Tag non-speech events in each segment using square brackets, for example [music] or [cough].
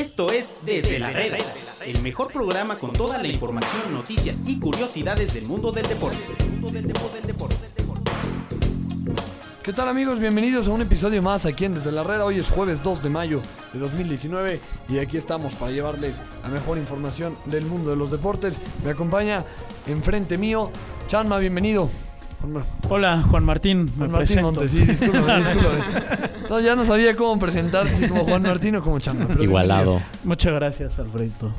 Esto es Desde la Reda, el mejor programa con toda la información, noticias y curiosidades del mundo del deporte. ¿Qué tal amigos? Bienvenidos a un episodio más aquí en Desde la Reda. Hoy es jueves 2 de mayo de 2019 y aquí estamos para llevarles la mejor información del mundo de los deportes. Me acompaña enfrente mío Chanma, bienvenido. Juan, Hola, Juan Martín. Me Juan Martín presento. Montes, sí, discúlpame, [laughs] discúlpame. No, ya no sabía cómo presentarte, si como Juan Martín o como pero Igualado. Muchas gracias, Alfredito.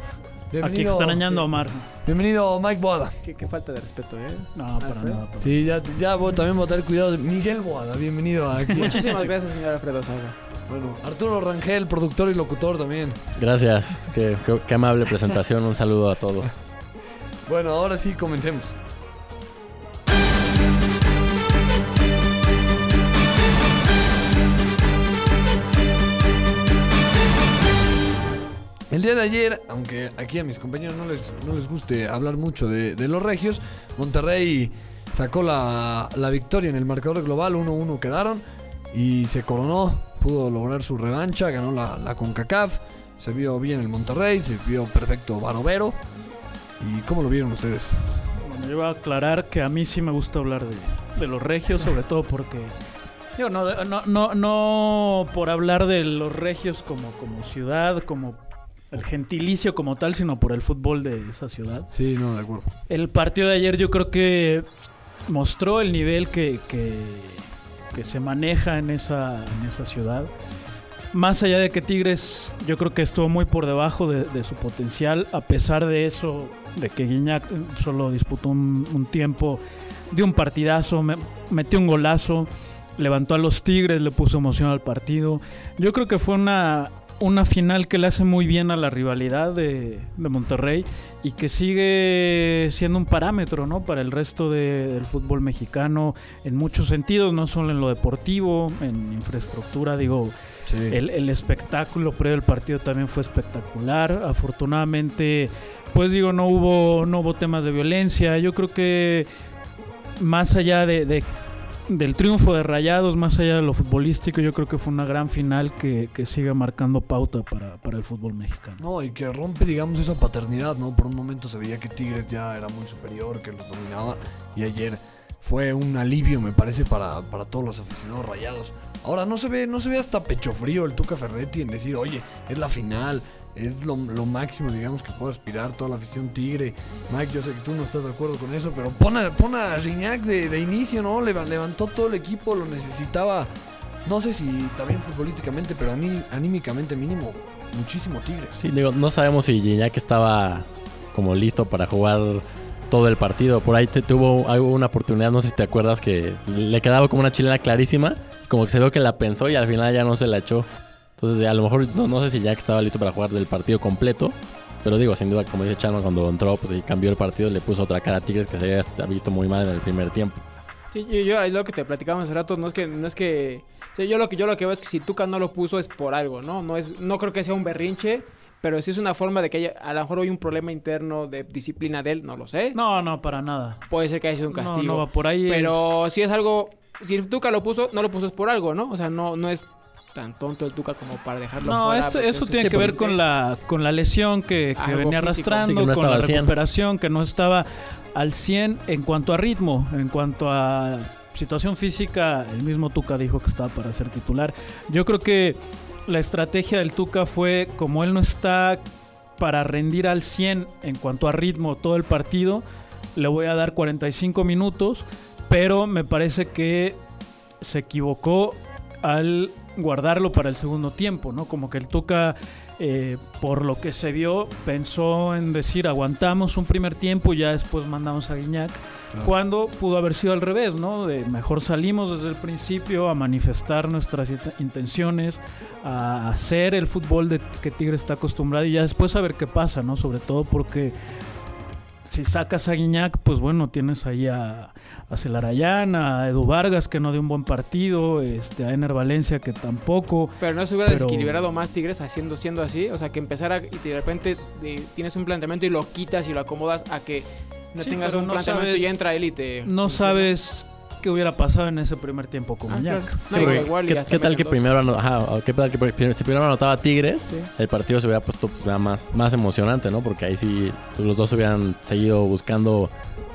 Aquí extrañando a Omar. bienvenido Mike Boada. Qué, qué falta de respeto, ¿eh? No, para nada. para Sí, ya, ya voy, también voy a tener cuidado. de Miguel Boada, bienvenido aquí. Muchísimas gracias, señor Alfredo Saga. Bueno, Arturo Rangel, productor y locutor también. Gracias. Qué, qué- qué amable presentación. Un saludo a todos. Bueno, ahora sí, comencemos. El día de ayer, aunque aquí a mis compañeros no les, no les guste hablar mucho de, los regios, Monterrey sacó la, la victoria en el marcador global, 1-1 quedaron y se coronó, pudo lograr su revancha, ganó la, la CONCACAF, se vio bien el Monterrey, se vio perfecto Barovero. ¿Y cómo lo vieron ustedes? Bueno, yo voy a aclarar que a mí sí me gusta hablar de, de los regios, sobre todo porque. Digo, no, no, no, no por hablar de los regios como, como ciudad, como el gentilicio como tal, sino por el fútbol de esa ciudad. Sí, no, de acuerdo. El partido de ayer yo creo que mostró el nivel que, que, que se maneja en esa, en esa ciudad. Más allá de que Tigres yo creo que estuvo muy por debajo de, de su potencial, a pesar de eso, de que Guiñac solo disputó un, un tiempo, dio un partidazo, me- metió un golazo, levantó a los Tigres, le puso emoción al partido. Yo creo que fue una, una final que le hace muy bien a la rivalidad de, de Monterrey y que sigue siendo un parámetro ¿no? para el resto de- del fútbol mexicano en muchos sentidos, no solo en lo deportivo, en infraestructura, digo, Sí. el, el espectáculo previo al partido también fue espectacular. Afortunadamente, pues digo, no hubo, no hubo temas de violencia. Yo creo que más allá de, de- del triunfo de Rayados, más allá de lo futbolístico, yo creo que fue una gran final que, que sigue marcando pauta para, para el fútbol mexicano. No, y que rompe, digamos, esa paternidad, ¿no? Por un momento se veía que Tigres ya era muy superior, que los dominaba. Y ayer fue un alivio, me parece, para, para todos los aficionados rayados. Ahora, no se ve, no se ve hasta pecho frío el Tuca Ferretti en decir, oye, es la final, es lo, máximo, digamos, que puede aspirar toda la afición tigre. Mike, yo sé que tú no estás de acuerdo con eso, pero pon a, pon a Gignac de, inicio, ¿no? Leva- levantó todo el equipo, lo necesitaba. No sé si también futbolísticamente, pero aní- anímicamente mínimo, muchísimo Tigres. Sí, digo, no sabemos si Gignac estaba como listo para jugar todo el partido. Por ahí te, tuvo una oportunidad, no sé si te acuerdas, que le quedaba como una chilena clarísima. Como que se vio que la pensó y al final ya no se la echó. Entonces, a lo mejor no, no sé si Gignac estaba listo para jugar del partido completo. Pero digo, sin duda, como dice Chano, cuando entró, pues ahí cambió el partido, le puso otra cara a Tigres que se había visto muy mal en el primer tiempo. Sí, yo, yo- es lo que te platicamos hace rato, no es que, no es que, o sea, yo lo que yo lo que veo es que si Tuca no lo puso es por algo, ¿no? No es, no creo que sea un berrinche, pero sí es una forma de que haya, a lo mejor hay un problema interno de disciplina de él, no lo sé. No, no, para nada. Puede ser que haya sido un No, castigo. no va por ahí. Pero si es algo, si Tuca lo puso, no lo puso es por algo, ¿no? O sea, no, no es tan tonto el Tuca como para dejarlo No, fuera. eso es tiene que ver con la, con la lesión que, que venía arrastrando, Sí, que no con la al 100. recuperación, que no estaba al 100 en cuanto a ritmo, en cuanto a situación física, el mismo Tuca dijo que estaba para ser titular. Yo creo que la estrategia del Tuca fue, como él no está para rendir al 100 en cuanto a ritmo todo el partido, le voy a dar 45 minutos, pero me parece que se equivocó al guardarlo para el segundo tiempo, ¿no? Como que el Tuca, eh, por lo que se vio, pensó en decir aguantamos un primer tiempo y ya después mandamos a Guiñac. Cuando pudo haber sido al revés, ¿no? De mejor salimos desde el principio a manifestar nuestras int- intenciones, a hacer el fútbol de que Tigre está acostumbrado y ya después a ver qué pasa, ¿no? Sobre todo porque si sacas a Guiñac, pues bueno, tienes ahí a, a Celarayán, a Edu Vargas que no dio un buen partido, este, a Ener Valencia que tampoco. Pero no se hubiera Pero- desequilibrado más Tigres haciendo siendo así. O sea, que empezara y de repente eh, tienes un planteamiento y lo quitas y lo acomodas a que no Sí, tengas un no planteamiento sabes- y entra él y te. No funciona. sabes qué hubiera pasado en ese primer tiempo con Ah, Guiñac. claro. No, Sí, porque igual y ¿qué, tal que primero ano- ajá, qué tal que pri- si primero anotaba Tigres, Sí. el partido se hubiera puesto pues, más, más emocionante, ¿no? Porque ahí sí pues, los dos hubieran seguido buscando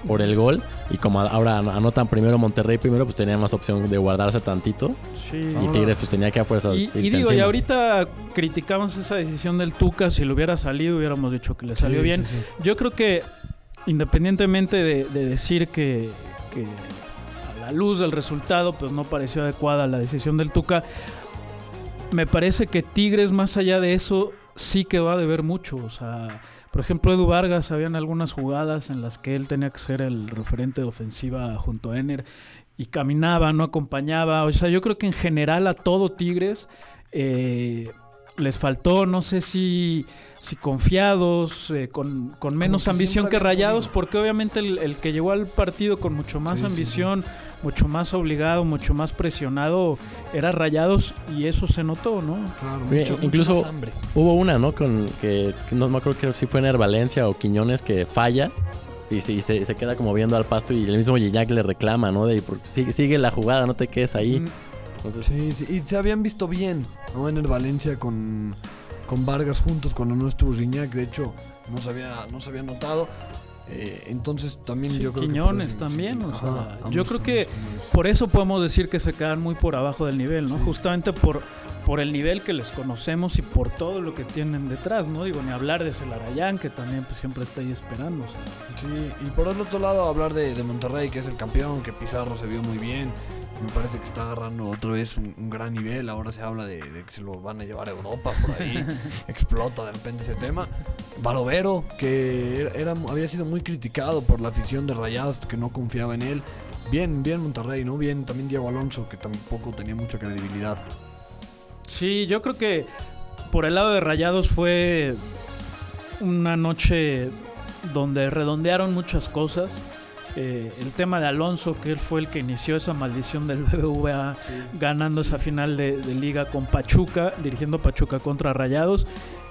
por el gol y como a- ahora an- anotan primero Monterrey primero, pues tenía más opción de guardarse tantito Sí. y Tigres pues tenía que a fuerzas Y, irse y digo, y ahorita criticamos esa decisión del Tuca. Si le hubiera salido, hubiéramos dicho que le salió Sí, bien. sí, sí. Yo creo que, independientemente de, de decir que, la luz del resultado, pues no pareció adecuada la decisión del Tuca, me parece que Tigres, más allá de eso, sí que va a deber mucho. O sea, por ejemplo, Edu Vargas, habían algunas jugadas en las que él tenía que ser el referente de ofensiva junto a Ener y caminaba, no acompañaba. O sea, yo creo que en general a todo Tigres eh, les faltó, no sé si, si confiados, eh, con, con menos que ambición que Rayados, podido. porque obviamente el, el que llegó al partido con mucho más Sí, sí, ambición, mucho más obligado, mucho más presionado, era Rayados y eso se notó, ¿no? Claro, mucho- mucho incluso- más hambre. Hubo una, ¿no? Con que, que no me acuerdo que si fue en Valencia o Quiñones que falla y, se, y se, se queda como viendo al pasto y el mismo Gignac le reclama, ¿no? De "Por- sigue, sigue la jugada, no te quedes ahí. Mm, Entonces, Sí, sí, y se habían visto bien, ¿no? En el Valencia con, con Vargas juntos cuando no estuvo Gignac, de hecho, no se había, no se había notado. Eh, entonces también Sí, yo creo Quiñones que... por eso- también, o Ajá, sea, ambos- yo creo que ambos. Por eso podemos decir que se quedan muy por abajo del nivel, ¿no? Sí. Justamente por, por el nivel que les conocemos y por todo lo que tienen detrás, ¿no? Digo, ni hablar de Celarayán, que también pues, siempre está ahí esperando. o sea. Sí, y por el otro lado hablar de, de Monterrey, que es el campeón, que Pizarro se vio muy bien. Me parece que está agarrando otra vez un, un gran nivel. Ahora se habla de, de que se lo van a llevar a Europa por ahí. [laughs] Explota de repente ese tema. Barovero, que era, era- había sido muy criticado por la afición de Rayados, que no confiaba en él. Bien, bien Monterrey, ¿no? Bien también Diego Alonso, que tampoco tenía mucha credibilidad. Sí, yo creo que por el lado de Rayados fue una noche donde redondearon muchas cosas. Eh, el tema de Alonso, que él fue el que inició esa maldición del [laughs] BBVA ganando esa final de, de liga con Pachuca, dirigiendo Pachuca contra Rayados.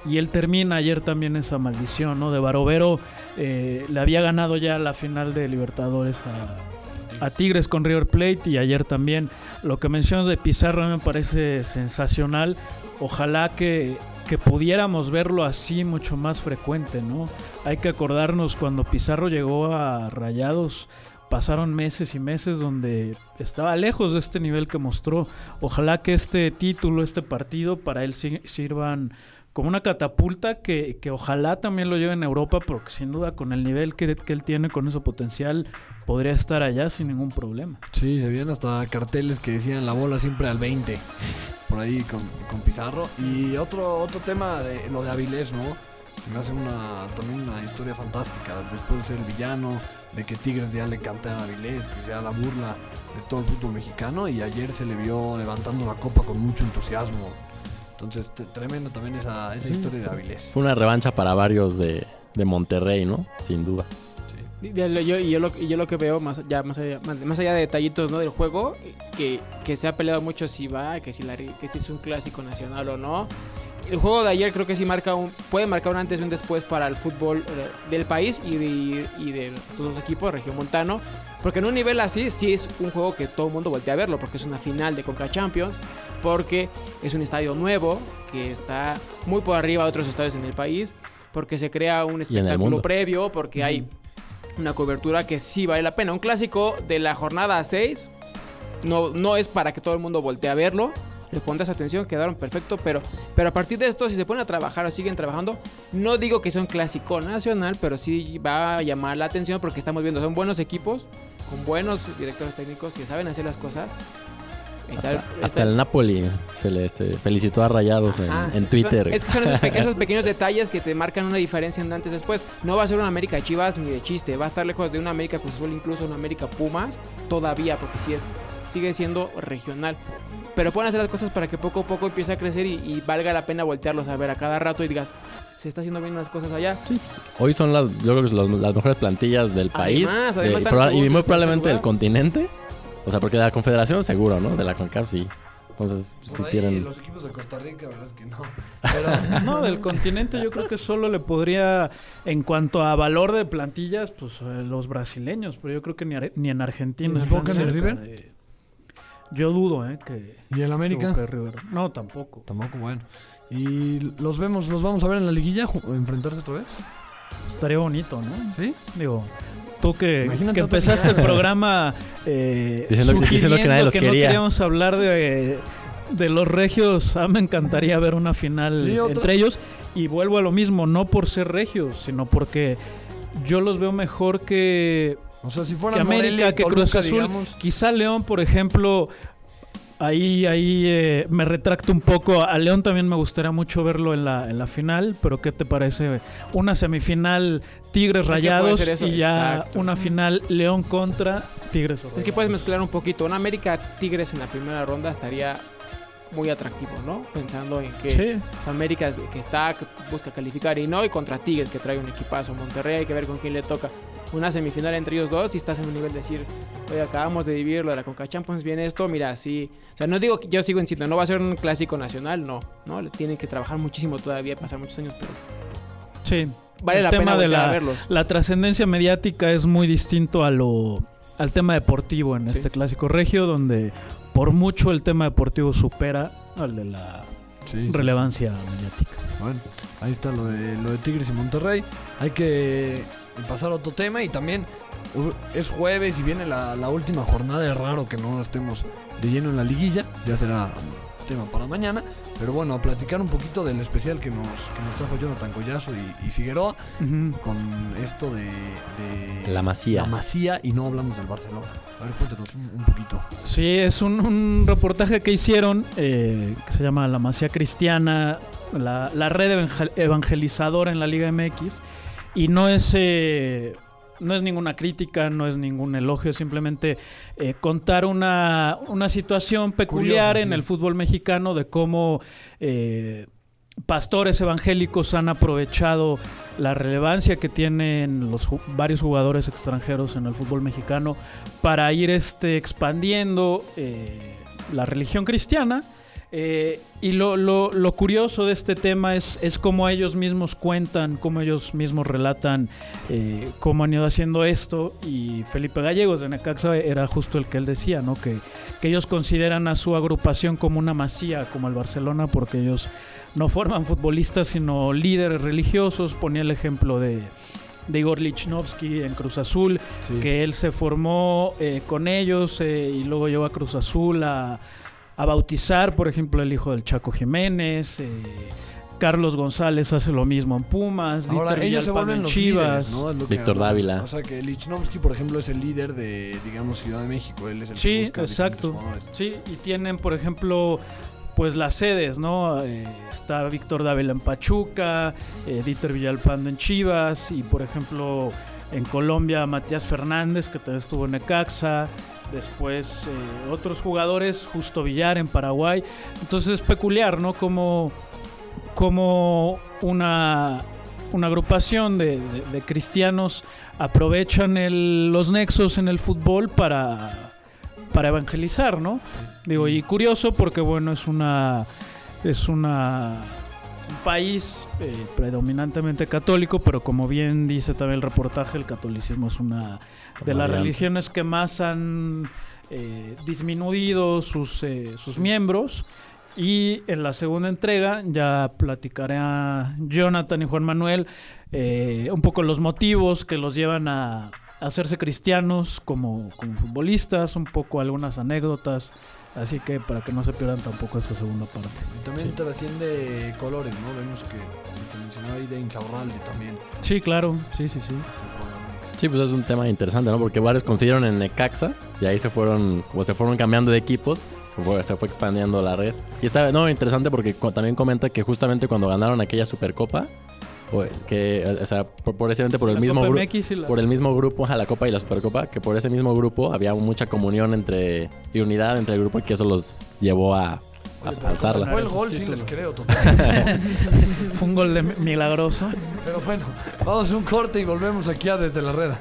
Y él termina ayer también esa maldición, ¿no? De Barovero eh, le había ganado ya la final de Libertadores a, a Tigres con River Plate y ayer también. Lo que mencionas de Pizarro me parece sensacional. Ojalá que, que pudiéramos verlo así mucho más frecuente, ¿no? Hay que acordarnos cuando Pizarro llegó a Rayados, pasaron meses y meses donde estaba lejos de este nivel que mostró. Ojalá que este título, este partido, para él si- sirvan como una catapulta que, que ojalá también lo lleve en Europa, porque sin duda con el nivel que, que él tiene, con ese potencial, podría estar allá sin ningún problema. Sí, se veían hasta carteles que decían la bola siempre al 20. Por ahí con, con Pizarro. Y otro, otro tema, de lo de Avilés, ¿no? Me hace una, también una historia fantástica. Después de ser el villano, de que Tigres ya le canten a Avilés, que sea la burla de todo el fútbol mexicano. Y ayer se le vio levantando la copa con mucho entusiasmo. Entonces, tremendo también esa, esa historia de Avilés. fue una revancha para varios de, de Monterrey, ¿no? Sin duda. Sí. Y yo, y yo, lo, y yo lo que veo más, ya, más, allá, más, más allá de detallitos ¿no? del juego, que, que se ha peleado mucho si va, que si, la, que si es un clásico nacional o no. El juego de ayer creo que sí marca un, puede marcar un antes y un después para el fútbol eh, del país y de, y de todos los equipos, Regiomontano. Porque en un nivel así sí es un juego que todo el mundo voltea a verlo, porque es una final de Conca Champions, porque es un estadio nuevo que está muy por arriba de otros estadios en el país, porque se crea un espectáculo previo, porque hay una cobertura que sí vale la pena. Un clásico de la jornada 6 no, no es para que todo el mundo voltee a verlo. Le pondrás atención, quedaron perfecto, pero, pero a partir de esto, si se ponen a trabajar o siguen trabajando, no digo que sea un clásico nacional, pero sí va a llamar la atención porque estamos viendo, son buenos equipos, con buenos directores técnicos que saben hacer las cosas. Está- Hasta, está- hasta el Napoli se le este, felicitó a Rayados en, en Twitter. Son- es que son esos, pe- esos [laughs] pequeños detalles que te marcan una diferencia en antes y después. No va a ser una América Chivas ni de chiste. Va a estar lejos de una América Cruz Azul, incluso una América Pumas. Todavía, porque sí es, sigue siendo regional. Pero pueden hacer las cosas para que poco a poco empiece a crecer y, y valga la pena voltearlos a ver a cada rato y digas, se está haciendo bien las cosas allá. Hoy son las, yo creo que los- las mejores plantillas del país. Además, de- además proba- en y muy probablemente del continente. O sea, porque de la confederación seguro, ¿no? De la CONCACAF sí. Entonces, pues, si Por ahí tienen... los equipos de Costa Rica, verdad es que no. [laughs] Pero No, del continente yo creo que solo le podría, en cuanto a valor de plantillas, pues eh, los brasileños, pero yo creo que ni, ar- ni en Argentina ¿Y están Boca ni River? de- Yo dudo, ¿eh? Que, ¿Y el que América? Y River. No, tampoco. Tampoco, bueno. Y los vemos, los vamos a ver en la liguilla, enfrentarse otra vez. Estaría bonito, ¿no? ¿Sí? Digo, tú que, que empezaste el [laughs] programa eh, Diciendo que- diciendo que nadie los no quería. queríamos hablar de, de los regios, ah, me encantaría ver una final Sí, entre ellos. Y vuelvo a lo mismo, no por ser regios, sino porque yo los veo mejor que, O sea, si que fuera América, Morelia y que Toluca, Cruz Azul. digamos, Quizá León, por ejemplo, ahí, ahí eh, me retracto un poco. A León también me gustaría mucho verlo en la, en la final, pero ¿qué te parece? Una semifinal Tigres Es que Rayados y ya exacto. una final León contra Tigres. Es que puedes mezclar un poquito. Una América Tigres en la primera ronda estaría muy atractivo, ¿no? Pensando en que Sí. pues, América que está, que busca calificar y no, y contra Tigres que trae un equipazo. Monterrey hay que ver con quién le toca. Una semifinal entre ellos dos y estás en un nivel de decir, oye, acabamos de vivir lo de la Conca Champions, viene esto, mira, sí. O sea, no digo que yo sigo insistiendo, no va a ser un clásico nacional, no, ¿no? Le tienen que trabajar muchísimo todavía, pasar muchos años, pero Sí. vale El la tema pena de a verlos. La trascendencia mediática es muy distinto a lo al tema deportivo en Sí. este clásico regio, donde por mucho el tema deportivo supera al de la sí, sí, relevancia mediática. Bueno, ahí está lo de, lo de Tigres y Monterrey. Hay que pasar a otro tema y también uh, es jueves y viene la, la última jornada. Es raro que no estemos de lleno en la liguilla. Ya será tema para mañana. Pero bueno, a platicar un poquito del especial que nos, que nos trajo Jonathan Collazo y, y Figueroa con esto de, de La Masía. La Masía y no hablamos del Barcelona. A ver, cuéntanos un, un poquito. Sí, es un, un reportaje que hicieron eh, que se llama La Masía Cristiana, la, la red evangel- evangelizadora en la Liga MX. Y no es, eh, no es ninguna crítica, no es ningún elogio, es simplemente eh, contar una, una situación peculiar en sí. el fútbol mexicano de cómo eh, pastores evangélicos han aprovechado la relevancia que tienen los ju- varios jugadores extranjeros en el fútbol mexicano para ir este, expandiendo eh, la religión cristiana. Eh, y lo, lo- lo curioso de este tema es, es cómo ellos mismos cuentan, cómo ellos mismos relatan eh, cómo han ido haciendo esto. Y Felipe Gallegos de Necaxa era justo el que él decía, ¿no? que, que ellos consideran a su agrupación como una masía, como el Barcelona, porque ellos no forman futbolistas, sino líderes religiosos. Ponía el ejemplo de, de Igor Lichnowsky en Cruz Azul, Sí. que él se formó eh, con ellos y luego llegó a Cruz Azul a, a bautizar, por ejemplo, el hijo del Chaco Jiménez. eh, Carlos González hace lo mismo en Pumas. Ahora Dieter ellos se Villalpando vuelven en los Chivas. líderes, ¿no? Es lo que Víctor. Dávila. O sea que Lichnowsky, por ejemplo, es el líder de, digamos, Ciudad de México. Él es el que Sí, busca exacto. Sí, y tienen, por ejemplo, pues las sedes, ¿no? Eh, está Víctor Dávila en Pachuca, eh, Dieter Villalpando en Chivas, y por ejemplo en Colombia Matías Fernández, que también estuvo en Necaxa, después eh, otros jugadores, Justo Villar en Paraguay. Entonces es peculiar, ¿no? Como, como una, una agrupación de, de- de cristianos aprovechan el- los nexos en el fútbol para, para evangelizar, ¿no? Digo, y curioso porque, bueno, es una. Es una. Un país eh, predominantemente católico, pero como bien dice también el reportaje, el catolicismo es una de las religiones que más han eh, disminuido sus, eh, sus miembros. Y en la segunda entrega ya platicaré a Jonathan y Juan Manuel eh, un poco los motivos que los llevan a, a hacerse cristianos como, como futbolistas, un poco algunas anécdotas. Así que para que no se pierdan tampoco esa segunda parte. Y también trasciende colores, ¿no? Vemos que se mencionaba ahí de Insaurralde también. Sí, claro, sí, sí, sí. Este. Sí, pues es un tema interesante, ¿no? Porque varios consiguieron en Necaxa y ahí se fueron, como se fueron cambiando de equipos, se fue, se fue expandiendo la red. Y está, no, interesante porque también comenta que justamente cuando ganaron aquella Supercopa, o- que, o sea, por, por ese- por el La mismo grupo, la- por el mismo grupo, a la Copa y la Supercopa, que por ese mismo grupo había mucha comunión entre y unidad entre el grupo y que eso los llevó a, a alzarla. como Fue el gol, sí les creo. [laughs] Fue un gol de milagroso. Pero bueno, vamos a un corte y volvemos aquí a Desde la Reda.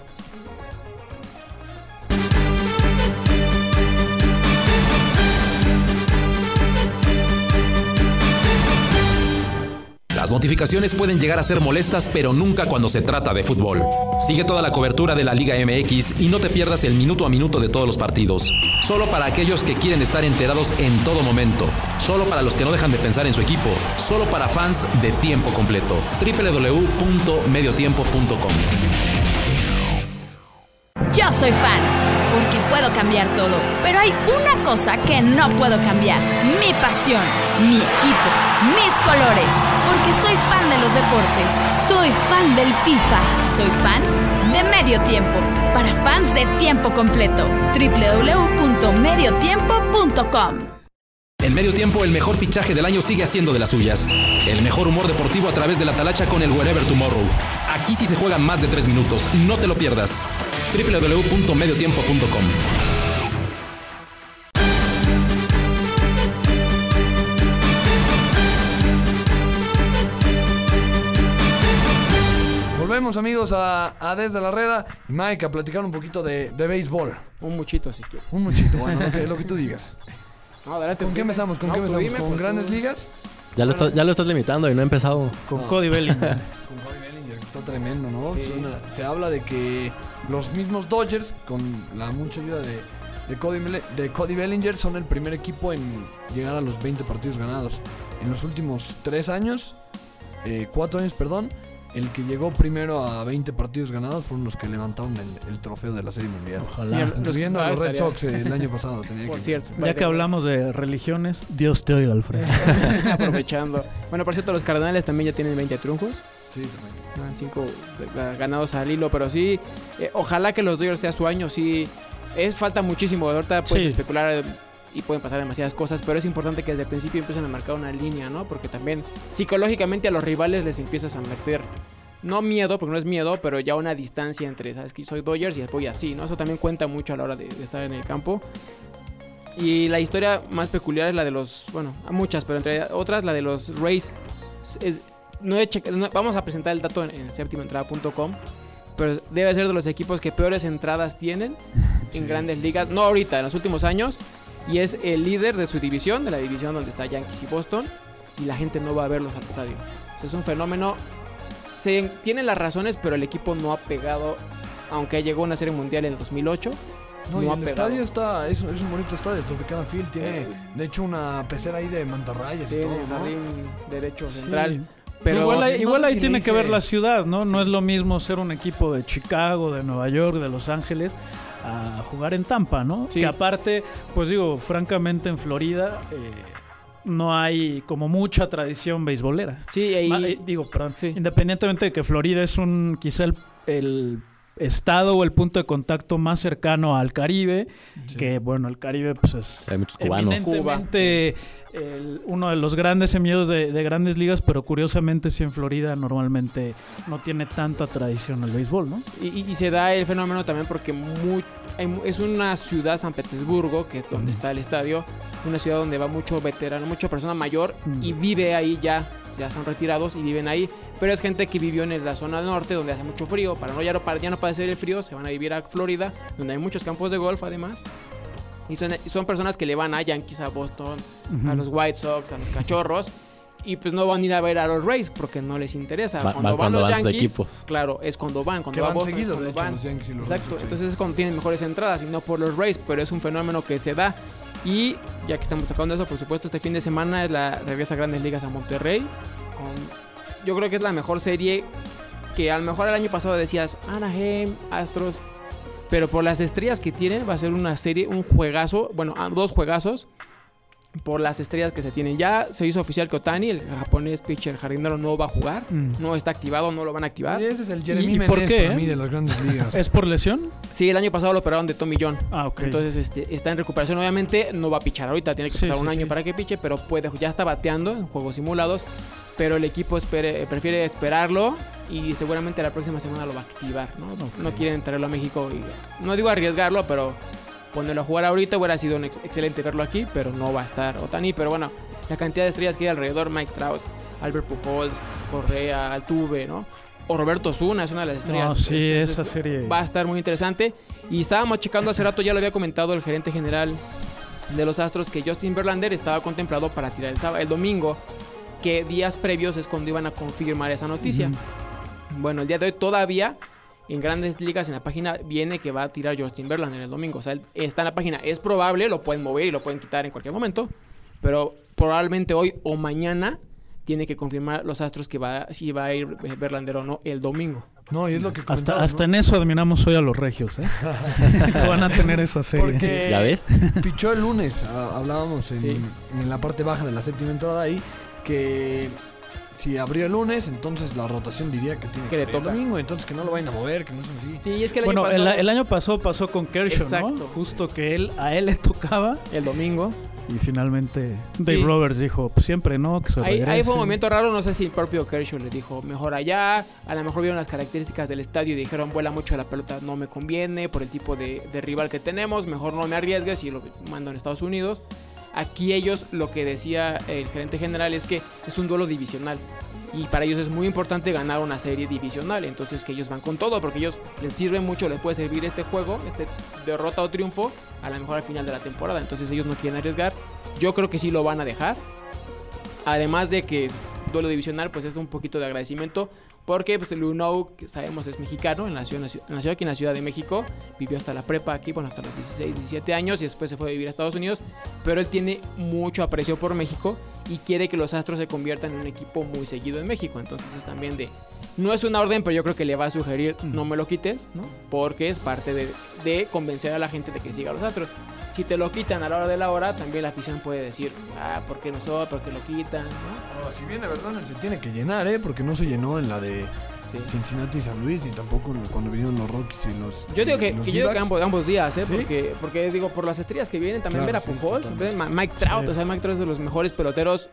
Las notificaciones pueden llegar a ser molestas, pero nunca cuando se trata de fútbol. Sigue toda la cobertura de la Liga MX y no te pierdas el minuto a minuto de todos los partidos. Solo para aquellos que quieren estar enterados en todo momento. Solo para los que no dejan de pensar en su equipo. Solo para fans de tiempo completo. www.mediotiempo.com Yo soy fan, porque puedo cambiar todo. Pero hay una cosa que no puedo cambiar. Mi pasión, mi equipo, mis colores. Porque soy fan de los deportes. Soy fan del FIFA. Soy fan de Medio Tiempo. Para fans de tiempo completo. www.mediotiempo.com En medio tiempo, el mejor fichaje del año sigue haciendo de las suyas. El mejor humor deportivo a través de la talacha con el Wherever Tomorrow. Aquí sí se juegan más de tres minutos. No te lo pierdas. www.mediotiempo.com Amigos a, a Desde la Reda y Mike a platicar un poquito de, de béisbol. Un muchito si quieres. Un muchito, bueno, lo que, lo que tú digas. No, adelante. ¿Con qué empezamos? ¿Con No, qué tú empezamos? dime, ¿Con pues, grandes tú- ligas? Ya lo, estás, ya lo estás limitando y no he empezado. Con Cody Bellinger. [laughs] Con Cody Bellinger, que está tremendo, ¿no? Una- se habla de que los mismos Dodgers, con la mucha ayuda de, de, Cody, de Cody Bellinger, son el primer equipo en llegar a los 20 partidos ganados. En los últimos 3 años, 4 años, perdón, el que llegó primero a 20 partidos ganados fueron los que levantaron el, el trofeo de la Serie Mundial. Ojalá. Incluyendo a Ah, los Red Sox eh, el año pasado. tenía [laughs] Por que- cierto. Ya que hablamos de religiones, Dios te oiga, Alfredo. [laughs] Aprovechando. Bueno, por cierto, los Cardenales también ya tienen 20 triunfos. Sí, también. 5 ganados al hilo, pero sí, eh, ojalá que los Dodgers sea su año, sí, es falta muchísimo, ahorita puedes Sí. especular eh, y pueden pasar demasiadas cosas, pero es importante que desde el principio empiecen a marcar una línea, ¿no? Porque también psicológicamente a los rivales les empiezas a meter, no miedo, porque no es miedo, pero ya una distancia entre, ¿sabes? Que soy Dodgers y voy así, ¿no? Eso también cuenta mucho a la hora de, de estar en el campo. Y la historia más peculiar es la de los, bueno, a muchas, pero entre otras la de los Rays. No no- vamos a presentar el dato en, en séptimoentrada.com, pero debe ser de los equipos que peores entradas tienen [laughs] en grandes ligas, no ahorita, en los últimos años, y es el líder de su división, de la división donde está Yankees y Boston, y la gente no va a verlos al estadio. O sea, es un fenómeno, se tienen las razones, pero el equipo no ha pegado, aunque llegó a una serie mundial en el 2008. No, No y el pegado. estadio está, es, es un bonito estadio, Tropicana Field tiene, Eh. de hecho, una pecera ahí de mantarrayas Sí, y todo, ¿no? derecho central. Sí. Pero igual ahí, no igual ahí si tiene que ver la ciudad, ¿no? Sí. No es lo mismo ser un equipo de Chicago, de Nueva York, de Los Ángeles, a jugar en Tampa, ¿no? Sí. Que aparte, pues digo, francamente en Florida eh, no hay como mucha tradición beisbolera. sí, ahí, eh, digo, perdón, Sí. independientemente de que Florida es un quizá el, el estado o el punto de contacto más cercano al Caribe, que bueno, el Caribe pues es Hay muchos cubanos. eminentemente el- uno de los grandes semilleros de, de grandes ligas, pero curiosamente sí en Florida normalmente no tiene tanta tradición el béisbol, ¿no? Y, y- y se da el fenómeno también porque mu- hay mu- es una ciudad, San Petersburgo, que es donde está el estadio, una ciudad donde va mucho veterano, mucha persona mayor Mm. y vive ahí ya, ya son retirados y viven ahí. Pero es gente que vivió en la zona norte donde hace mucho frío, para no ya no, para ya no padecer el frío, se van a vivir a Florida, donde hay muchos campos de golf además. Y son, personas que le van a Yankees, a Boston, a los White Sox, a los Cachorros. Y pues no van a ir a ver a los Rays porque no les interesa. Va- van cuando van sus equipos. Claro, es cuando van, cuando Que va van Boston, es seguidos, cuando de hecho, van. los Yankees y los Exacto, sí. entonces es cuando tienen mejores entradas y no por los Rays, pero es un fenómeno que se da. Y ya que estamos tocando eso, por supuesto, este fin de semana es la regresa a Grandes Ligas a Monterrey. Con, yo creo que es la mejor serie que a lo mejor el año pasado decías Anaheim, Astros, pero por las estrellas que tienen va a ser una serie, un juegazo, bueno, ah, dos juegazos por las estrellas que se tienen. Ya se hizo oficial que Otani, el japonés pitcher jardinero, no va a jugar, Mm. no está activado, no lo van a activar. Y ese es el Jeremy ¿Y- y por qué, para eh? mí de las grandes ligas. ¿Es por lesión? Sí, el año pasado lo operaron de Tommy John. Ah, ok. Entonces este, está en recuperación. Obviamente no va a pichar ahorita, tiene que Sí, pasar sí, un año sí. para que piche, pero puede, ya está bateando en juegos simulados. Pero el equipo espere- prefiere esperarlo y seguramente la próxima semana lo va a activar. ¿no? no quieren traerlo a México. Y, no digo arriesgarlo, pero ponerlo a jugar ahorita hubiera sido un ex- excelente verlo aquí, pero no va a estar Otani. Pero bueno, la cantidad de estrellas que hay alrededor: Mike Trout, Albert Pujols, Correa, Altuve, ¿no? O Roberto Zuna es una de las estrellas. No, sí, Este, esa es- serie. Va a estar muy interesante. Y estábamos checando hace rato, ya lo había comentado el gerente general de los Astros, que Justin Verlander estaba contemplado para tirar el, sábado, el domingo. Que días previos es cuando iban a confirmar esa noticia. Bueno, el día de hoy todavía en grandes ligas en la página viene que va a tirar Justin Verlander el domingo. O sea, está en la página. Es probable, lo pueden mover y lo pueden quitar en cualquier momento. Pero probablemente hoy o mañana tiene que confirmar los astros que va, si va a ir Verlander o no el domingo. No, y es lo que Hasta, hasta en eso admiramos hoy a los regios, ¿eh? [laughs] [laughs] van a tener esa serie. Porque ¿Ya ves? pichó el lunes, ah, hablábamos en, Sí. en la parte baja de la séptima entrada ahí, que si abrió el lunes, entonces la rotación diría que tiene Que que, le el domingo, entonces que no lo vayan a mover, que no es así. Sí, es que el bueno, año el, pasado, el año pasado pasó con Kershaw, Exacto. ¿no? Justo que él a él le tocaba el domingo. y finalmente Dave Sí. Roberts dijo, pues siempre no, que se Ahí, ahí fue un momento raro, no sé si el propio Kershaw le dijo mejor allá, a lo mejor vieron las características del estadio y dijeron vuela mucho la pelota, no me conviene por el tipo de, de rival que tenemos, mejor no me arriesgues y lo mando en Estados Unidos. Aquí ellos lo que decía el gerente general es que es un duelo divisional y para ellos es muy importante ganar una serie divisional, entonces que ellos van con todo porque ellos les sirve mucho, les puede servir este juego, este derrota o triunfo a lo mejor al final de la temporada, entonces ellos no quieren arriesgar. Yo creo que sí lo van a dejar. Además de que duelo divisional, pues es un poquito de agradecimiento. Porque pues el Luno, que sabemos es mexicano, nació, nació, aquí en la Ciudad de México, vivió hasta la prepa aquí, bueno, hasta los 16, 17 años y después se fue a vivir a Estados Unidos. Pero él tiene mucho aprecio por México y quiere que los Astros se conviertan en un equipo muy seguido en México. Entonces es también de... No es una orden, pero yo creo que le va a sugerir no me lo quites. Porque es parte de, de convencer a la gente de que siga a los Astros. Si te lo quitan a la hora de la hora, también la afición puede decir, ah, ¿por qué nosotros? ¿Por qué lo quitan? ¿no? Ahora, si viene Verlander se tiene que llenar, ¿eh? Porque no se llenó en la de Cincinnati y San Luis, ni tampoco cuando vinieron los Rockies y los Yo digo que, que yo digo que ambos, ambos días, ¿eh? ¿Sí? Porque, porque digo, por las estrellas que vienen, también Claro, ver a Pujol, Mike Trout, o sea, Mike Trout es de los mejores peloteros.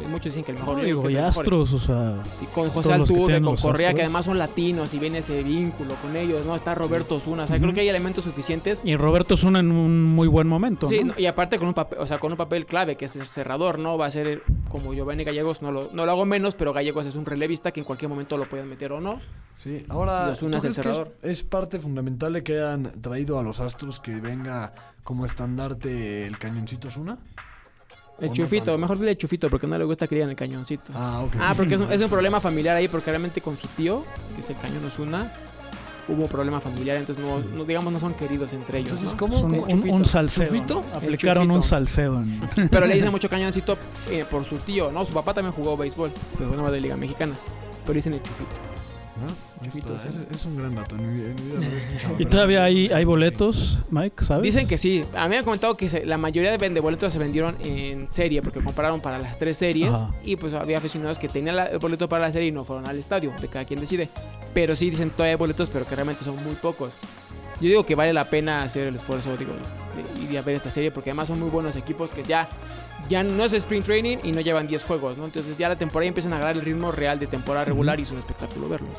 Eh, Muchos dicen que el mejor. No, digo y. Astros, o sea, Y con José Altuve, con Correa, que además son latinos y viene ese vínculo con ellos, ¿no? Está Roberto Osuna, o sea, creo que hay elementos suficientes. y Roberto es en un muy buen momento, Sí, ¿no? no, y aparte con un papel, o sea, con un papel clave que es el cerrador, ¿no? Va a ser como Giovanni Gallegos, no lo, no lo hago menos, pero Gallegos es un relevista que en cualquier momento lo pueden meter o no. Sí, ahora, Y Ozuna ¿tú es crees que es, es parte fundamental de que hayan traído a los Astros que venga como estandarte el cañoncito Osuna? El ¿O no chufito, mejor dile chufito porque no le gusta que le digan el cañoncito. Ah, ok. Ah, porque es un, es un [laughs] problema familiar ahí, porque realmente con su tío, que es el cañón Osuna, hubo un problema familiar, entonces no, no, digamos no son queridos entre ellos. Entonces, ¿no? ¿cómo? Es un, ¿Cómo un- Chufito? un salcedo. ¿Chufito? ¿no? Aplicaron un salcedo. en- [laughs] Pero le dicen mucho cañoncito eh, por su tío, ¿no? Su papá también jugó béisbol, pero fue nomás de Liga Mexicana. Pero dicen el chufito. Ah, está, sí. Es, es un gran dato. En mi, en mi vida lo había escuchado. ¿Y todavía hay, hay Sí. boletos, Mike, sabes? Dicen que sí. A mí me han comentado que se- la mayoría de vende boletos se vendieron en serie, porque compraron para las tres series. Ajá. Y pues había aficionados que tenían la- el boleto para la serie y no fueron al estadio, de cada quien decide. Pero sí dicen todavía hay boletos, pero que realmente son muy pocos. Yo digo que vale la pena hacer el esfuerzo, digo, de ir a ver esta serie, porque además son muy buenos equipos que ya, ya no es sprint training y no llevan 10 juegos, ¿no? Entonces ya la temporada empiezan a agarrar el ritmo real de temporada regular y es un espectáculo verlos.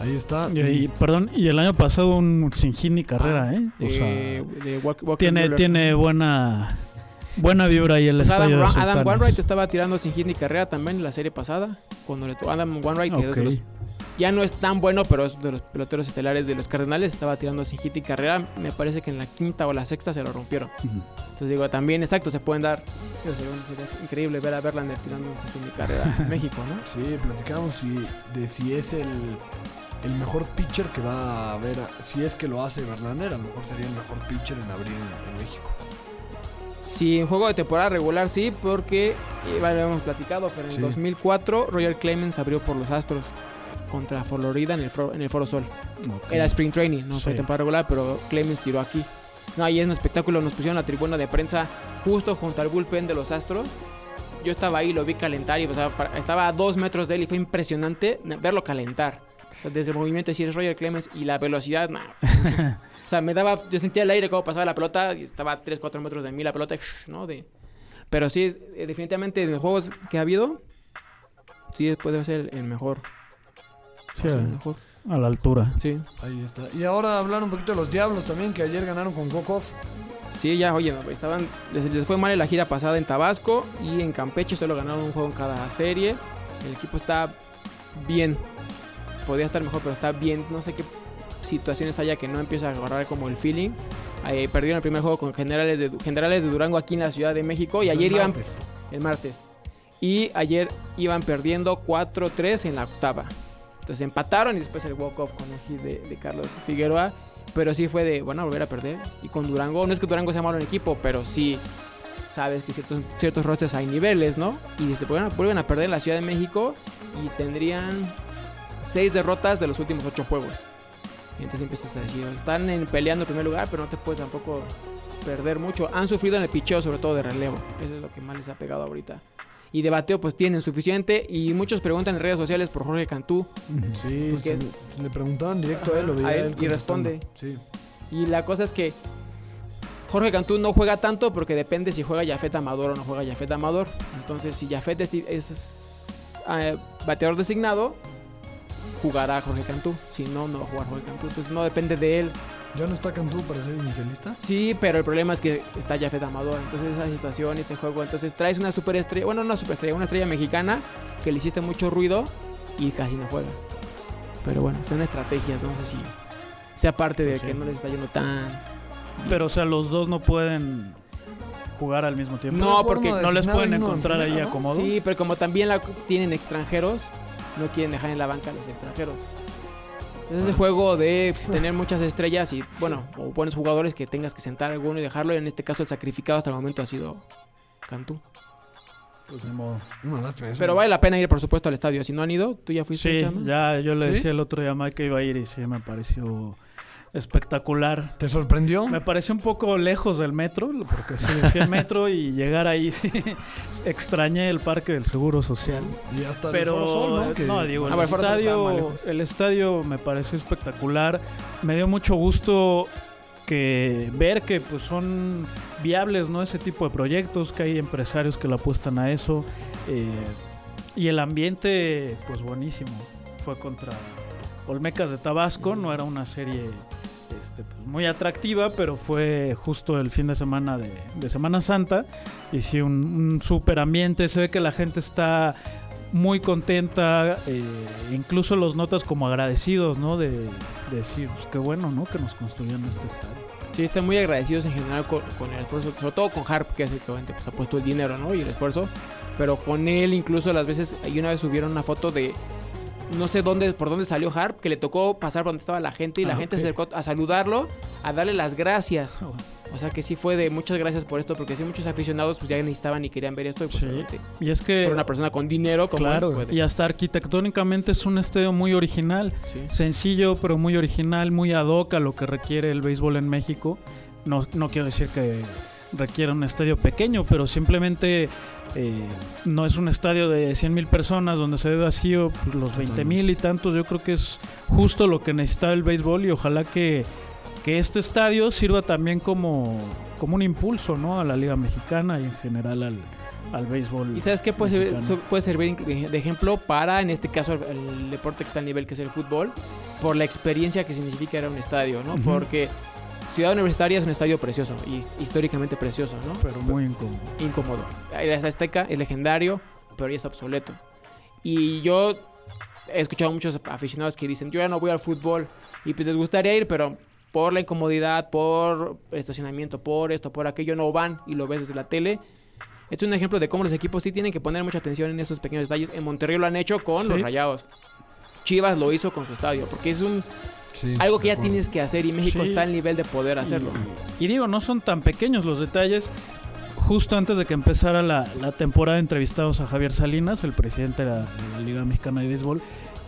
Ahí está. Y, y- perdón, y el año pasado un sin hit ni carrera, Ah, ¿eh? O de- sea, de Walk- Walker tiene, tiene buena buena vibra ahí el Pues Adam, estadio de Ra- Adam. Wainwright estaba tirando sin hit ni carrera también en la serie pasada. Cuando le Adam Wainwright, que ya no es tan bueno, pero es de los peloteros estelares de los Cardenales, estaba tirando sin hit ni carrera. Me parece que en la quinta o la sexta se lo rompieron. Entonces digo, también, exacto, se pueden dar. digo, Sería, sería increíble ver a Verlander tirando sin hit ni carrera en [laughs] México, ¿no? Sí, platicamos si, de si es el, el mejor pitcher que va a haber. Si es que lo hace Verlander, a lo mejor sería el mejor pitcher en abrir en, en México. Sí, en juego de temporada regular sí, porque eh, ya lo hemos platicado, pero en Sí. 2004 Roger Clemens abrió por los Astros contra Florida en el, Fro- en el Foro Sol. Ok. Era Spring Training, no fue Sí. temporada regular, pero Clemens tiró aquí. No, ahí es un espectáculo, nos pusieron la tribuna de prensa justo junto al bullpen de los Astros. Yo estaba ahí, lo vi calentar y o sea, estaba a dos metros de él y fue impresionante verlo calentar. O sea, desde el movimiento, si eres Roger Clemens y la velocidad, nah. [laughs] o sea, me daba, yo sentía el aire como pasaba la pelota y estaba a 3, 4 metros de mí la pelota, ¿no? De, pero sí, eh, definitivamente en los juegos que ha habido, sí puede ser el mejor. Sí, a, mejor. a la altura. Sí. Ahí está. Y ahora hablar un poquito de los Diablos también, que ayer ganaron con Gokov. Sí, ya, oye, no, estaban, les, les fue mal en la gira pasada en Tabasco y en Campeche solo ganaron un juego en cada serie. El equipo está bien. Podría estar mejor, pero está bien. No sé qué situaciones haya que no empieza a agarrar como el feeling. Eh, perdieron el primer juego con generales de, generales de Durango aquí en la Ciudad de México y ayer el iban martes. el martes. Y ayer iban perdiendo 4-3 en la octava. Entonces empataron y después el walk-off con un hit de, Carlos Figueroa. Pero sí fue de, bueno, volver a perder. Y con Durango, no es que Durango sea malo en equipo, pero sí sabes que ciertos, ciertos rosters hay niveles, ¿no? Y se vuelven, vuelven a perder en la Ciudad de México y tendrían seis derrotas de los últimos ocho juegos. Y entonces empiezas a decir, están en, peleando en primer lugar, pero no te puedes tampoco perder mucho. Han sufrido en el picheo, sobre todo de relevo. Eso es lo que más les ha pegado ahorita. Y de bateo, pues tienen suficiente. Y muchos preguntan en redes sociales por Jorge Cantú. Sí, Porque- se, se le preguntaban directo a él, lo veía A él, y responde. Sí. Y la cosa es que Jorge Cantú no juega tanto porque depende si juega Jafet Amador o no juega Jafet Amador. Entonces, si Jafet es, es, eh, bateador designado, jugará Jorge Cantú. Si no, no va a jugar Jorge Cantú. Entonces, no depende de él. ¿Ya no está Cantú para ser inicialista? Sí, pero el problema es que está Jafet Amador. Entonces, esa situación, este juego. Entonces, traes una superestrella, bueno, no una superestrella, una estrella mexicana que le hiciste mucho ruido y casi no juega. Pero bueno, son estrategias. No sé si sea parte de Pues sí. que no les está yendo tan. Pero, o sea, los dos no pueden jugar al mismo tiempo. No, porque no les pueden encontrar ahí acomodo. Sí, pero como también la tienen extranjeros, no quieren dejar en la banca a los extranjeros. Es ese juego de tener muchas estrellas y, bueno, o buenos jugadores que tengas que sentar a alguno y dejarlo. Y en este caso, el sacrificado hasta el momento ha sido Cantú. Pues ni modo. Una lástima eso. Pero vale la pena ir, por supuesto, al estadio. Si no han ido, tú ya fuiste. Sí, ya yo le ¿Sí? decía el otro día a Mike que iba a ir y sí, me pareció espectacular. ¿Te sorprendió? Me pareció un poco lejos del metro, porque sí, fui al metro y llegar ahí sí, [laughs] extrañé el parque del Seguro Social. Y hasta el Pero Foro Sol, ¿no? Que- no, digo, Ah, el más estadio, el estadio me pareció espectacular. Me dio mucho gusto que ver que pues son viables, ¿no? Ese tipo de proyectos, que hay empresarios que le apuestan a eso. eh, y el ambiente, pues buenísimo. Fue contra Olmecas de Tabasco, no era una serie este, pues, muy atractiva, pero fue justo el fin de semana de, de Semana Santa. Y sí, un, un súper ambiente. Se ve que la gente está muy contenta. eh, incluso los notas como agradecidos, ¿no? De, de decir, pues qué bueno, ¿no? Que nos construyan este estadio. Sí, están muy agradecidos en general con, con el esfuerzo, sobre todo con Harp, que es el que pues, ha puesto el dinero, ¿no? Y el esfuerzo. Pero con él, incluso las veces, y una vez subieron una foto de no sé dónde, por dónde salió Harp, que le tocó pasar por donde estaba la gente y la Ah, gente ok. se acercó a saludarlo, a darle las gracias. Ah. O sea que sí fue de muchas gracias por esto, porque sí muchos aficionados pues ya necesitaban y querían ver esto y pues Sí. Y es que, ser una persona con dinero como claro, puede. y hasta arquitectónicamente es un estadio muy original. Sí. sencillo pero muy original, muy ad hoc a lo que requiere el béisbol en México. No, no quiero decir que requiera un estadio pequeño, pero simplemente eh, no es un estadio de 100 mil personas donde se ve vacío pues, los 20 mil y tantos. Yo creo que es justo lo que necesitaba el béisbol y ojalá que, que este estadio sirva también como, como un impulso ¿no? a la Liga Mexicana y en general al, al béisbol. Y sabes qué puede servir, mexicano. puede servir de ejemplo para, en este caso, el, el deporte que está al nivel que es el fútbol, por la experiencia que significa ir a un estadio, ¿no? Porque Ciudad Universitaria es un estadio precioso y históricamente precioso, ¿no? Pero muy incómodo. incómodo. El Azteca es legendario, pero ya está obsoleto. Y yo he escuchado a muchos aficionados que dicen, yo ya no voy al fútbol y pues les gustaría ir, pero por la incomodidad, por el estacionamiento, por esto, por aquello, no van y lo ves desde la tele. Este es un ejemplo de cómo los equipos sí tienen que poner mucha atención en esos pequeños detalles. En Monterrey lo han hecho con los. Rayados. Chivas lo hizo con su estadio, porque es un Sí, algo que ya acuerdo. tienes que hacer y México Sí. está al nivel de poder hacerlo. Y digo, no son tan pequeños los detalles. Justo antes de que empezara la, la temporada entrevistamos a Javier Salinas, el presidente de la, de la Liga Mexicana de Béisbol.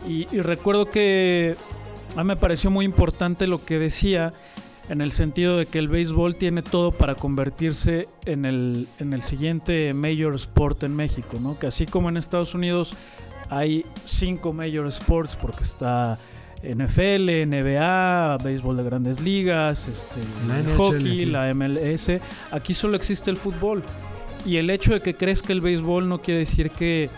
Y, y recuerdo que a mí me pareció muy importante lo que decía en el sentido de que el béisbol tiene todo para convertirse en el, en el siguiente major sport en México, ¿no? Que así como en Estados Unidos hay cinco major sports porque está NFL, NBA, béisbol de grandes ligas, este, La el NHL, hockey, sí. la MLS. Aquí solo existe el fútbol. Y el hecho de que crezca el béisbol no quiere decir que,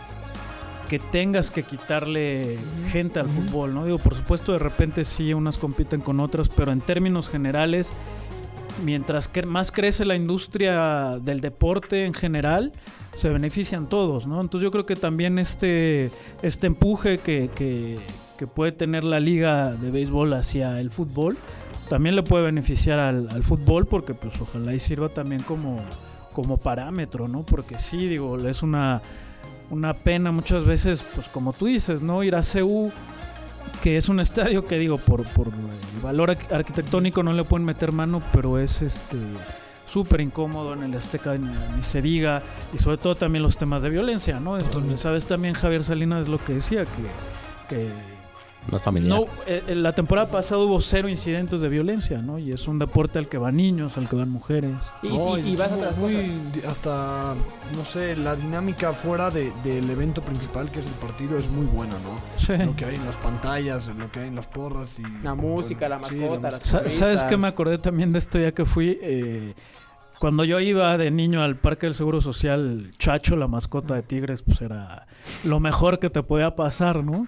que tengas que quitarle gente al fútbol, ¿no? Digo, por supuesto, de repente sí unas compiten con otras, pero en términos generales, mientras que más crece la industria del deporte en general, se benefician todos, ¿no? Entonces yo creo que también este, este empuje que, que- que puede tener la liga de béisbol hacia el fútbol, también le puede beneficiar al, al fútbol porque pues ojalá y sirva también como, como parámetro, ¿no? Porque sí, digo, es una una pena muchas veces, pues como tú dices, ¿no? Ir a CU, que es un [laughs] estadio que digo, por, por el valor arqu- arquitectónico no le pueden meter mano, pero es este súper incómodo en el Azteca, ni, ni se diga, y sobre todo también los temas de violencia, ¿no? Totalmente. Sabes también Javier Salinas es lo que decía, que, que No es familiar. no, eh, la temporada pasada hubo cero incidentes de violencia, ¿no? Y es un deporte al que van niños, al que van mujeres. Y, No, y- y vas a muy, hasta, no sé, la dinámica fuera de- del evento principal que es el partido es muy buena, ¿no? Sí. Lo que hay en las pantallas, lo que hay en las porras y... La música, la sí, mascota, música. las Sa- ¿Sabes qué me acordé también de este día que fui? Eh, cuando yo iba de niño al Parque del Seguro Social, Chacho, la mascota de Tigres, pues era lo mejor que te podía pasar, ¿no?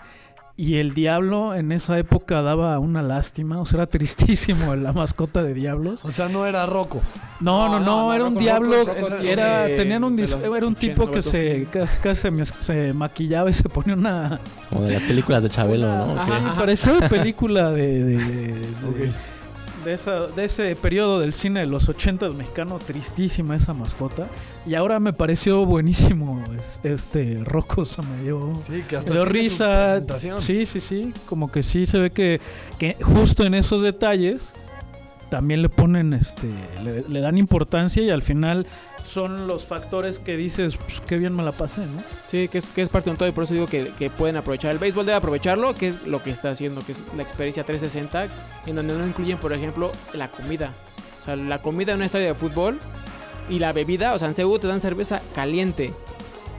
Y el Diablo en esa época daba una lástima, o sea, era tristísimo [laughs] la mascota de Diablos. O sea, no era Rocco. No, no, No, no, no, era un Rocco- diablo, Rocco era, tiene tenían un, era un 80, tipo que 90. se casi, casi se, se maquillaba y se ponía una... Como de las películas de Chabelo, ¿no? [laughs] Ajá. Sí. Sí, parecía una película de, de, de- de esa, de ese periodo del cine de los 80 mexicano, tristísima esa mascota. Y ahora me pareció buenísimo es- este Rocco, o sea, me dio, Sí, que me hasta dio risa. Sí, sí, sí, como que sí se ve que, que justo en esos detalles también le ponen, este, le, le dan importancia y al final son los factores que dices, pues qué bien me la pasé, ¿no? Sí, que es, que es parte de un todo y por eso digo que, que pueden aprovechar. El béisbol debe aprovecharlo, que es lo que está haciendo, que es la experiencia 360, en donde no incluyen, por ejemplo, la comida. O sea, la comida en un estadio de fútbol y la bebida, o sea, en CEU te dan cerveza caliente.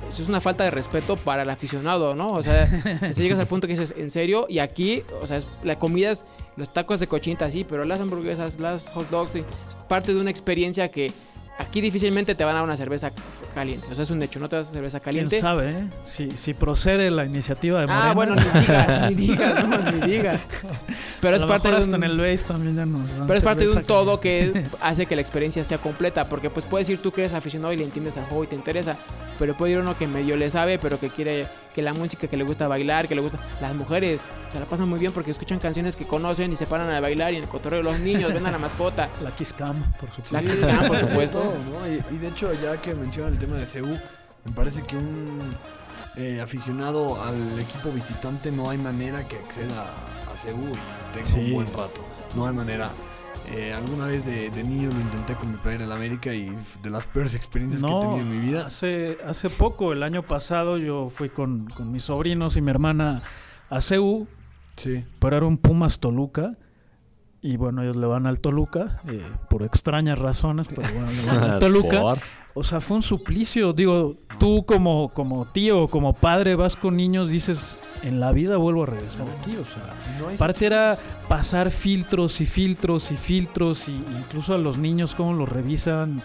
Eso es una falta de respeto para el aficionado, ¿no? O sea, [laughs] si llegas al punto que dices, ¿en serio? Y aquí, o sea, es- la comida es los tacos de cochinita, sí, pero las hamburguesas, las hot dogs, es parte de una experiencia que aquí difícilmente te van a dar una cerveza caliente. O sea, es un hecho, no te das cerveza ¿Quién caliente. sabe, eh? Si, si procede la iniciativa de Morena. Ah, bueno, ni digas, ni [laughs] digas, no, ni digas. Pero A es parte de un, en el base también ya nos dan pero es parte de un cerveza todo que [laughs] hace que la experiencia sea completa, porque pues puedes ir tú que eres aficionado y le entiendes al juego y te interesa, pero puede ir uno que medio le sabe, pero que quiere que la música, que le gusta bailar, que le gusta las mujeres, se la pasan muy bien porque escuchan canciones que conocen y se paran a bailar y en el cotorreo los niños ven a la mascota. [laughs] La Kiss Cam, por supuesto. La Kiss Cam, por Todo, supuesto. ¿no? Y, y de hecho, ya que mencionan el tema de CU, me parece que un eh, aficionado al equipo visitante no hay manera que acceda a, CU y tenga Sí. un buen rato. No hay manera. Eh, alguna vez de, de niño lo intenté con mi playera en América y de las peores experiencias que he tenido en mi vida. Hace, hace poco, el año pasado, yo fui con, con mis sobrinos y mi hermana a CEU, Sí. pero era un Pumas Toluca. Y bueno, ellos le van al Toluca, eh, por extrañas razones, pero bueno, le van al [laughs] Toluca. O sea, fue un suplicio. Digo, tú como, como tío, como padre, vas con niños, dices, en la vida vuelvo a regresar aquí. O sea, No hay Aparte era pasar filtros y filtros y filtros y incluso a los niños cómo los revisan.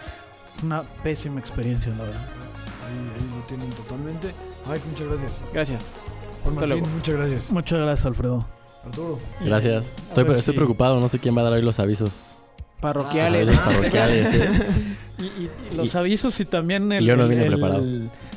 Una pésima experiencia, la verdad. Ahí, ahí lo tienen totalmente. Ay, muchas gracias. Gracias. Juan Martín, luego. muchas gracias. Muchas gracias, Alfredo. Arturo. Gracias. Estoy, estoy si- preocupado, no sé quién va a dar hoy los avisos. Parroquiales. Los avisos parroquiales, ¿eh? [laughs] Y, y- y los Y- avisos y también el. yo no vine el- preparado.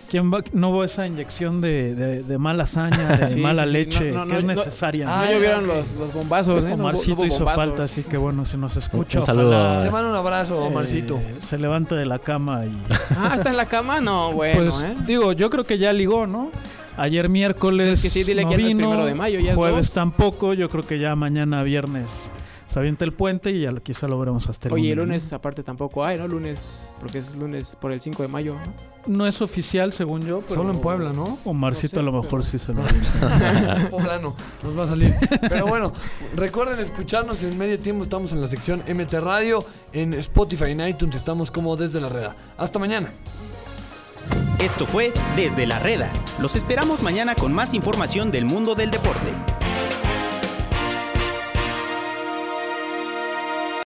¿Quién va, no hubo esa inyección de, de, de mala hazaña, de [laughs] Sí, mala sí, leche, No, no, que no, es necesaria? No ¿no? llovieron los, los bombazos, ¿eh? No hubo- no Omarcito hizo bombazos. falta, así que bueno, si nos escucha. Un saludo ojalá, Te mando un abrazo, eh, Omarcito. se levante de la cama y. [laughs] Ah, ¿está en la cama? No, bueno, pues ¿eh? digo, yo creo que ya ligó, ¿no? Ayer miércoles Pues es que sí, dile no que ya no es vino, primero de mayo, ya es jueves dos. tampoco, yo creo que ya mañana viernes se avienta el puente y ya lo- quizá lo veremos hasta el Oye, el ¿no? lunes aparte tampoco hay, ¿no? Lunes, porque es lunes por el 5 de mayo, ¿no? No es oficial, según yo, pero... Solo en Puebla, ¿no? Omarcito No sé, a lo mejor pero- sí se lo. [laughs] Poblano, [laughs] nos va a salir. Pero bueno, recuerden escucharnos en medio tiempo. Estamos en la sección MT Radio, en Spotify, en iTunes. Estamos como desde la reda. Hasta mañana. Esto fue Desde la Reda. Los esperamos mañana con más información del mundo del deporte.